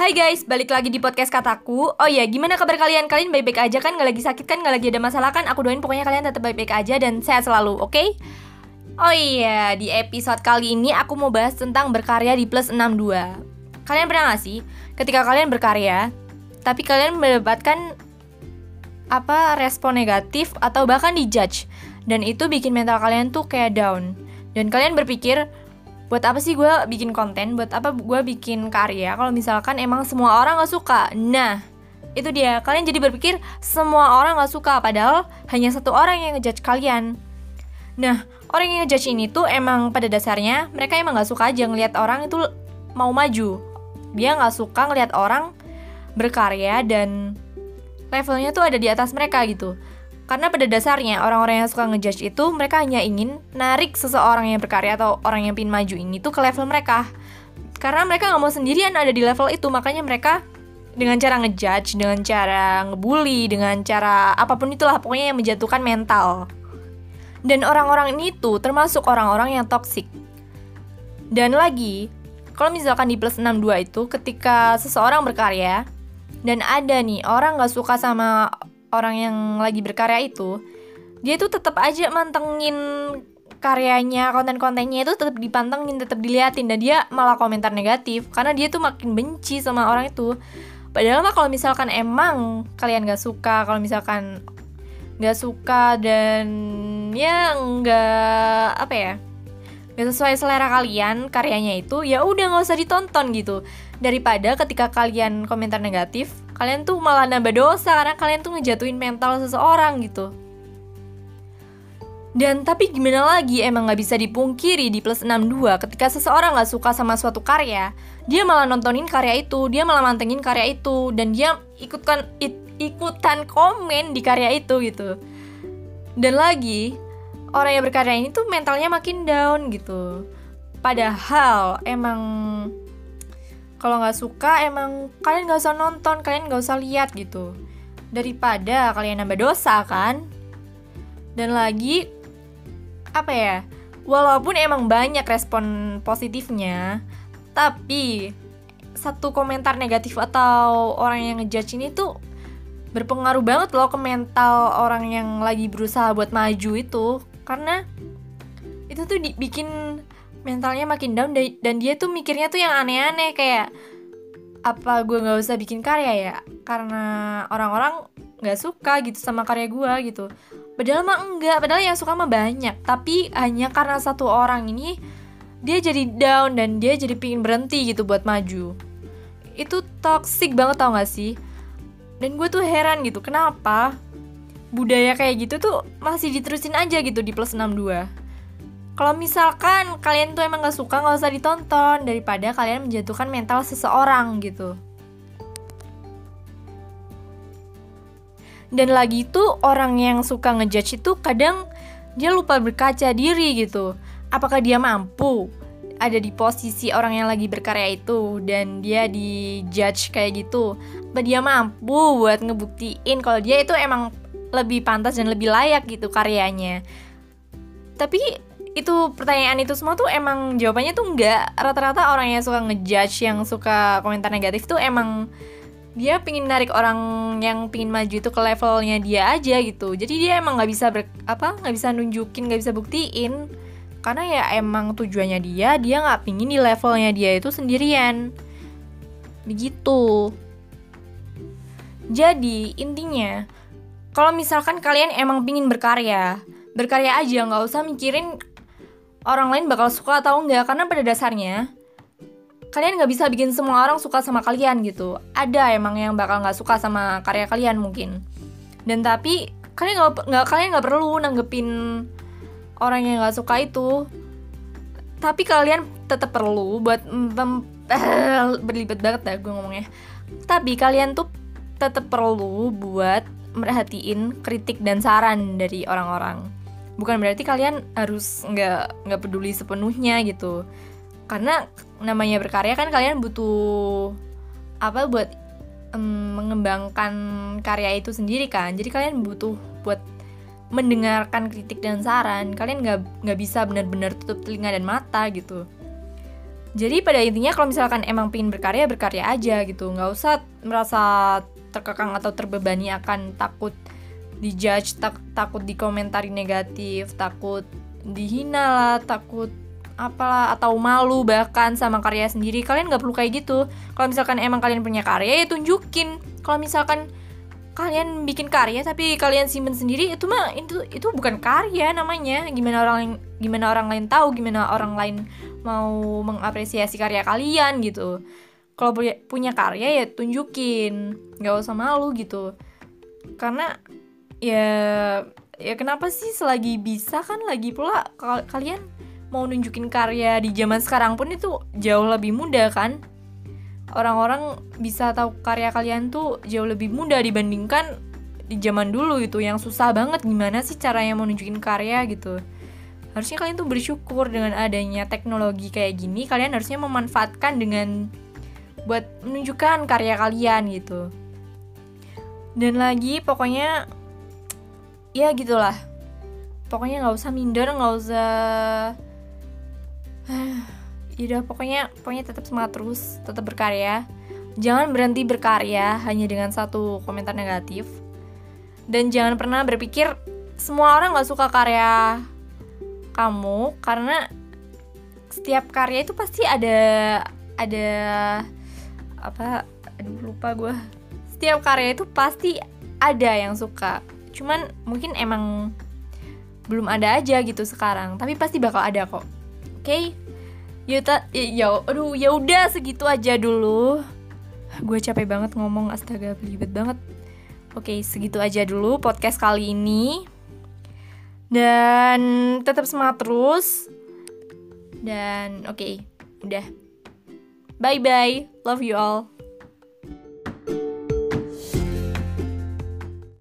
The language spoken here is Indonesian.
Hai guys, balik lagi di podcast kataku Oh iya, gimana kabar kalian? Kalian baik-baik aja kan? Gak lagi sakit kan? Gak lagi ada masalah kan? Aku doain pokoknya kalian tetap baik-baik aja dan sehat selalu, oke? Okay? Oh iya, di episode kali ini aku mau bahas tentang berkarya di plus 62 Kalian pernah gak sih? Ketika kalian berkarya Tapi kalian mendapatkan apa respon negatif atau bahkan dijudge dan itu bikin mental kalian tuh kayak down dan kalian berpikir buat apa sih gue bikin konten? Buat apa gue bikin karya? Kalau misalkan emang semua orang gak suka. Nah itu dia. Kalian jadi berpikir semua orang gak suka padahal hanya satu orang yang ngejudge kalian. Nah orang yang ngejudge ini tuh emang pada dasarnya mereka emang gak suka aja ngelihat orang itu mau maju. Dia gak suka ngelihat orang berkarya dan levelnya tuh ada di atas mereka gitu karena pada dasarnya orang-orang yang suka ngejudge itu mereka hanya ingin narik seseorang yang berkarya atau orang yang pin maju ini tuh ke level mereka. Karena mereka nggak mau sendirian ada di level itu, makanya mereka dengan cara ngejudge, dengan cara ngebully, dengan cara apa pun itulah pokoknya yang menjatuhkan mental. Dan orang-orang ini tuh termasuk orang-orang yang toksik. Dan lagi, kalau misalkan di plus 62 itu ketika seseorang berkarya dan ada nih orang nggak suka sama orang yang lagi berkarya itu dia tuh tetap aja mantengin karyanya konten-kontennya itu tetap dipantengin tetap diliatin dan dia malah komentar negatif karena dia tuh makin benci sama orang itu. Padahal mah kalau misalkan emang kalian gak suka kalau misalkan gak suka dan ya nggak apa ya nggak sesuai selera kalian karyanya itu ya udah nggak usah ditonton gitu. Daripada ketika kalian komentar negatif kalian tuh malah nambah dosa karena kalian tuh ngejatuhin mental seseorang gitu. Dan tapi gimana lagi emang nggak bisa dipungkiri di plus 62 ketika seseorang nggak suka sama suatu karya dia malah nontonin karya itu dia malah mantengin karya itu dan dia ikutkan ikutan komen di karya itu gitu. Dan lagi orang yang berkarya ini tuh mentalnya makin down gitu. Padahal emang kalau nggak suka emang kalian nggak usah nonton kalian nggak usah lihat gitu. Daripada kalian nambah dosa kan. Dan lagi apa ya walaupun emang banyak respon positifnya tapi satu komentar negatif atau orang yang ngejudge ini tuh berpengaruh banget loh ke mental orang yang lagi berusaha buat maju itu karena itu tuh bikin mentalnya makin down dan dia tuh mikirnya tuh yang aneh-aneh kayak apa gue nggak usah bikin karya ya? Karena orang-orang nggak suka gitu sama karya gue gitu. Padahal mah enggak padahal yang suka mah banyak. Tapi hanya karena satu orang ini dia jadi down dan dia jadi pingin berhenti gitu buat maju. Itu toxic banget tau gak sih? Dan gue tuh heran gitu kenapa budaya kayak gitu tuh masih diterusin aja gitu di plus 62 kalau misalkan kalian tuh emang gak suka gak usah ditonton daripada kalian menjatuhkan mental seseorang gitu. Dan lagi tuh orang yang suka ngejudge itu kadang dia lupa berkaca diri gitu. Apakah dia mampu ada di posisi orang yang lagi berkarya itu dan dia di judge kayak gitu? Apa dia mampu buat ngebuktiin kalau dia itu emang lebih pantas dan lebih layak gitu karyanya. Tapi itu pertanyaan itu semua tuh emang jawabannya tuh enggak rata-rata orang yang suka ngejudge yang suka komentar negatif tuh emang dia pingin narik orang yang pingin maju itu ke levelnya dia aja gitu. Jadi dia emang nggak bisa ber, apa nggak bisa nunjukin nggak bisa buktiin. Karena ya emang tujuannya dia dia nggak pingin di levelnya dia itu sendirian. Begitu. Jadi intinya kalau misalkan kalian emang pingin berkarya berkarya aja nggak usah mikirin orang lain bakal suka atau enggak karena pada dasarnya kalian nggak bisa bikin semua orang suka sama kalian gitu. Ada emang yang bakal nggak suka sama karya kalian mungkin. Dan tapi kalian nggak kalian nggak perlu nanggepin orang yang nggak suka itu. Tapi kalian tetap perlu buat berlibat banget dah gue ngomongnya. Tapi kalian tuh tetap perlu buat merhatiin kritik dan saran dari orang-orang. Bukan berarti kalian harus nggak nggak peduli sepenuhnya gitu. Karena namanya berkarya kan kalian butuh apa buat um, mengembangkan karya itu sendiri kan. Jadi kalian butuh buat mendengarkan kritik dan saran. Kalian nggak nggak bisa benar-benar tutup telinga dan mata gitu. Jadi pada intinya kalau misalkan emang pengen berkarya berkarya aja gitu. Nggak usah merasa terkekang atau terbebani akan takut dijudge tak, takut dikomentari negatif takut dihina lah takut apalah atau malu bahkan sama karya sendiri. Kalian nggak perlu kayak gitu. Kalau misalkan emang kalian punya karya ya tunjukin. Kalau misalkan kalian bikin karya tapi kalian simpen sendiri itu mah itu itu bukan karya namanya. Gimana orang gimana orang lain tahu gimana orang lain mau mengapresiasi karya kalian gitu kalau punya, karya ya tunjukin nggak usah malu gitu. Karena ya ya kenapa sih selagi bisa kan lagi pula kalian mau nunjukin karya di zaman sekarang pun itu jauh lebih mudah kan? Orang-orang bisa tahu karya kalian tuh jauh lebih mudah dibandingkan di zaman dulu itu yang susah banget gimana sih caranya mau nunjukin karya gitu? Harusnya kalian tuh bersyukur dengan adanya teknologi kayak gini kalian harusnya memanfaatkan dengan buat menunjukkan karya kalian gitu dan lagi pokoknya ya gitulah pokoknya nggak usah minder nggak usah Yaudah pokoknya pokoknya tetap semangat terus, tetap berkarya. Jangan berhenti berkarya hanya dengan satu komentar negatif. Dan jangan pernah berpikir semua orang gak suka karya kamu karena setiap karya itu pasti ada ada apa aduh lupa gue setiap karya itu pasti ada yang suka. Cuman mungkin emang belum ada aja gitu sekarang. Tapi pasti bakal ada kok. Oke? Okay? ya ya aduh ya udah segitu aja dulu. Gue capek banget ngomong astaga belibet banget. Oke segitu aja dulu podcast kali ini. Dan tetap semangat terus. Dan oke okay, udah bye bye love you all